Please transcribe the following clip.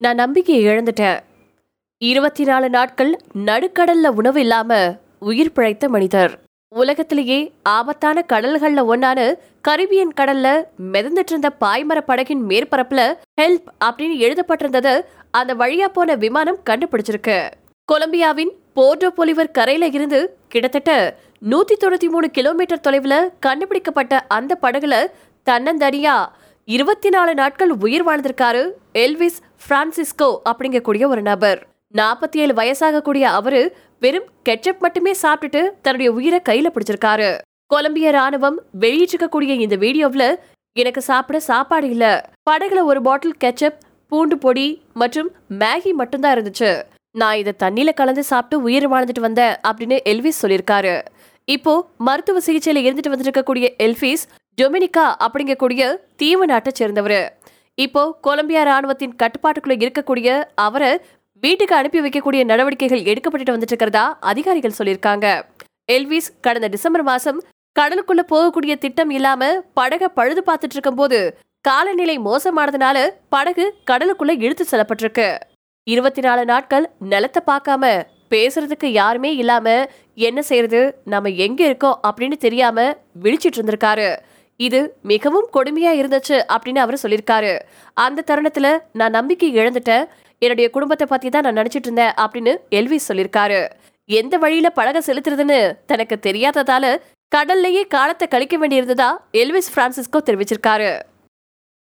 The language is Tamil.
நான் நம்பிக்கையை இழந்துட்டேன். இருபத்தி நாலு நாட்கள் நடுக்கடல்ல உணவு இல்லாம உயிர் பிழைத்த மனிதர். உலகத்திலேயே ஆபத்தான கடல்கள்ல ஒன்னான கரிபியன் கடல்ல மிதந்துட்டு இருந்த பாய்மர படகின் மேற்பரப்புல ஹெல்ப் அப்படின்னு எழுதப்பட்டிருந்தத. அந்த வழியா போன விமானம் கண்டுபிடிச்சிருக்கு. கொலம்பியாவின் போர்டோ பொலிவர் கரையில இருந்து கிட்டத்தட்ட நூத்தி தொண்ணூத்தி மூணு கிலோமீட்டர் தொலைவுல கண்டுபிடிக்கப்பட்ட அந்த படகுல தன்னந்தனியா இருபத்தி நாலு நாட்கள் உயிர் வாழ்ந்திருக்காரு எல்விஸ் பிரான்சிஸ்கோ அப்படிங்கக்கூடிய ஒரு நபர். நாற்பத்தி ஏழு வயசாகக்கூடிய அவரு வெறும் கெச்சப் மட்டுமே சாப்பிட்டுட்டு தன்னுடைய உயிரை கையில பிடிச்சிருக்காரு. கொலம்பிய ராணுவம் வெளியிட்டிருக்கக்கூடிய இந்த வீடியோவில் எனக்கு சாப்பிட சாப்பாடு இல்ல. படகுல ஒரு பாட்டில் கெச்சப் பூண்டு பொடி மற்றும் மேகி மட்டும்தான் இருந்துச்சு. நான் இதை தண்ணியில கலந்து சாப்பிட்டு உயிர் வாழ்ந்துட்டு வந்தேன் அப்படின்னு எல்விஸ் சொல்லியிருக்காரு. இப்போ மருத்துவ சிகிச்சையில இருந்துட்டு வந்திருக்கக்கூடிய எல்ஃபீஸ் டொமினிகா அப்படிங்கக்கூடிய தீவு நாட்டை சேர்ந்தவர். இப்போ கொலம்பியா ராணுவத்தின் கட்டுப்பாட்டுக்குள்ள இருக்கக்கூடிய அவரை வீட்டுக்கு அனுப்பி வைக்கக்கூடிய நடவடிக்கைகள் எடுக்கப்பட்டு வந்துட்டு இருக்கிறதா அதிகாரிகள் சொல்லியிருக்காங்க. எல்விஸ் கடந்த டிசம்பர் மாசம் கடலுக்குள்ள போகக்கூடிய திட்டம் இல்லாம படக பழுது பார்த்துட்டு இருக்கும்போது காலநிலை மோசமானதுனால படகு கடலுக்குள்ள இழுத்து செல்லப்பட்டிருக்கு. இருபத்தி நாலு நாட்கள் நிலத்தை பார்க்காம பேசுறதுக்கு யாருமே இல்லாம என்ன செய்யறது நம்ம எங்க இருக்கோம் அப்படின்னு தெரியாம விழிச்சிட்டு இருந்திருக்காரு. இது மிகவும் கொடுமையா இருந்துச்சு அப்படின்னு அவர் சொல்லியிருக்காரு. அந்த தருணத்துல நான் நம்பிக்கை இழந்துட்டேன். என்னுடைய குடும்பத்தை பத்தி தான் நான் நினைச்சிட்டு இருந்தேன் அப்படின்னு எல்விஸ் சொல்லியிருக்காரு. எந்த வழியில பழக செலுத்துறதுன்னு தனக்கு தெரியாததால கடல்லையே காலத்தை கழிக்க வேண்டியிருந்ததா எல்விஸ் பிரான்சிஸ்கோ தெரிவிச்சிருக்காரு.